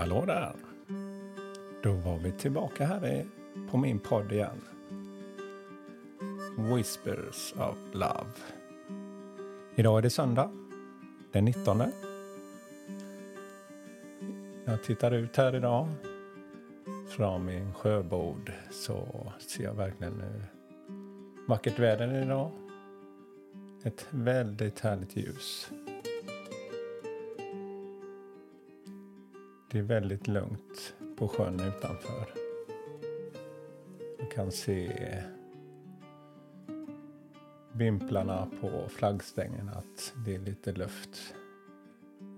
Hallå där! Då var vi tillbaka här på min podd igen. Whispers of Love. Idag är det söndag, den 19. Jag tittar ut här idag. Från min sjöbord så ser jag verkligen eh, vackert väder idag. Ett väldigt härligt ljus. Det är väldigt lugnt på sjön utanför. Man kan se vimplarna på flaggstängen att det är lite luft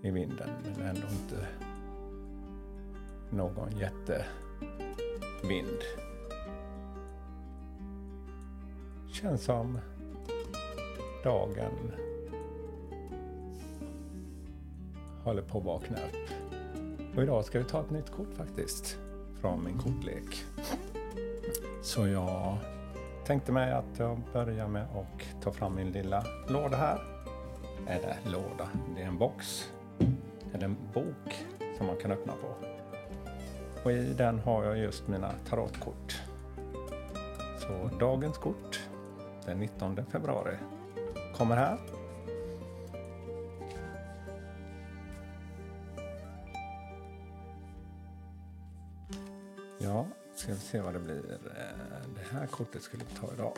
i vinden men ändå inte någon jättevind. Känns som dagen håller på att vakna upp. Och idag ska vi ta ett nytt kort faktiskt. Från min kortlek. Så jag tänkte mig att jag börjar med att ta fram min lilla låda här. Eller låda, det är en box. Eller en bok som man kan öppna på. Och i den har jag just mina tarotkort. Så dagens kort, den 19 februari, kommer här. Ja, ska vi se vad det blir. Eh, det här kortet skulle vi ta idag.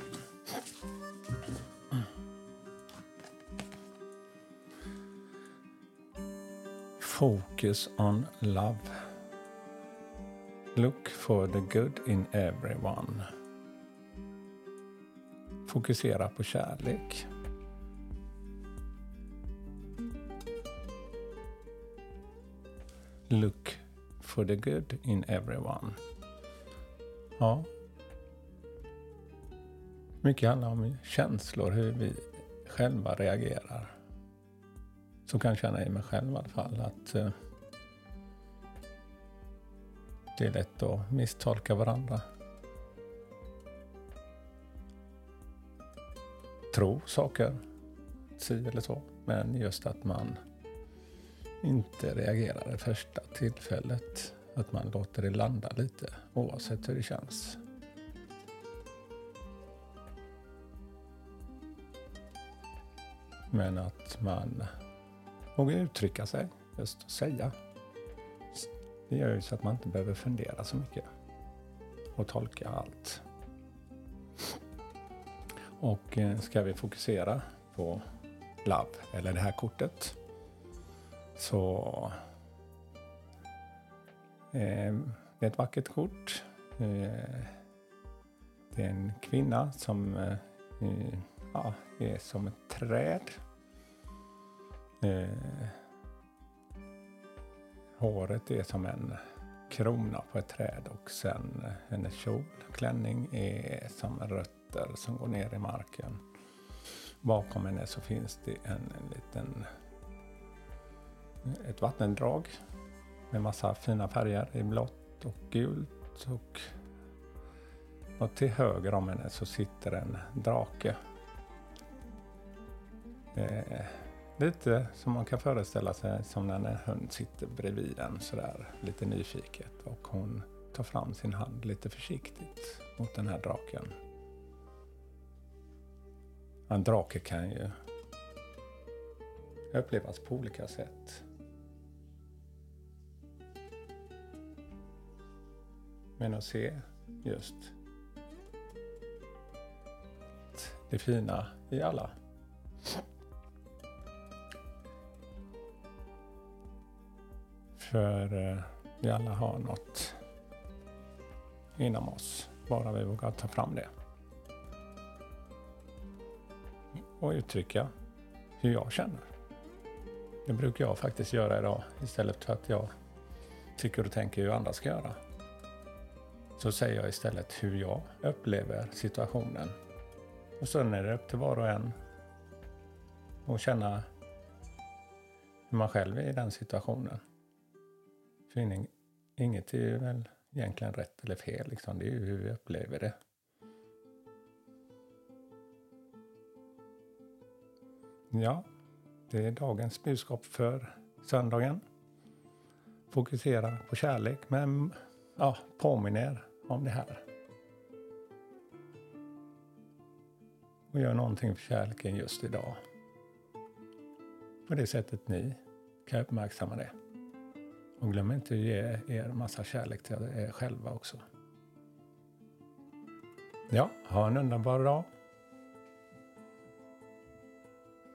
Focus on love. Look for the good in everyone. Fokusera på kärlek. Look for the good in everyone. Ja. Mycket handlar om känslor, hur vi själva reagerar. Så kan jag känna i mig själv i alla fall att eh, det är lätt att misstolka varandra. Tro saker, si eller så. Men just att man inte reagerar det första tillfället. Att man låter det landa lite oavsett hur det känns. Men att man vågar uttrycka sig, just säga. Det gör ju så att man inte behöver fundera så mycket och tolka allt. Och eh, ska vi fokusera på Love, eller det här kortet, så Eh, det är ett vackert kort. Eh, det är en kvinna som eh, ja, är som ett träd. Eh, håret är som en krona på ett träd och sen hennes kjol, klänning är som rötter som går ner i marken. Bakom henne så finns det en, en liten ett vattendrag med massa fina färger i blått och gult. Och, och till höger om henne så sitter en drake. Eh, lite som man kan föreställa sig som när en hund sitter bredvid en sådär lite nyfiket. Och hon tar fram sin hand lite försiktigt mot den här draken. En drake kan ju upplevas på olika sätt. Men att se just det fina i alla. För eh, vi alla har något inom oss, bara vi vågar ta fram det. Och uttrycka hur jag känner. Det brukar jag faktiskt göra idag istället för att jag tycker och tänker hur andra ska göra så säger jag istället hur jag upplever situationen. Och sen är det upp till var och en att känna hur man själv är i den situationen. För inget är ju väl egentligen rätt eller fel, liksom. det är ju hur vi upplever det. Ja, det är dagens budskap för söndagen. fokusera på kärlek, men ja, påminn er om det här. Och gör någonting för kärleken just idag. På det sättet ni kan uppmärksamma det. Och glöm inte att ge er massa kärlek till er själva också. Ja, ha en underbar dag.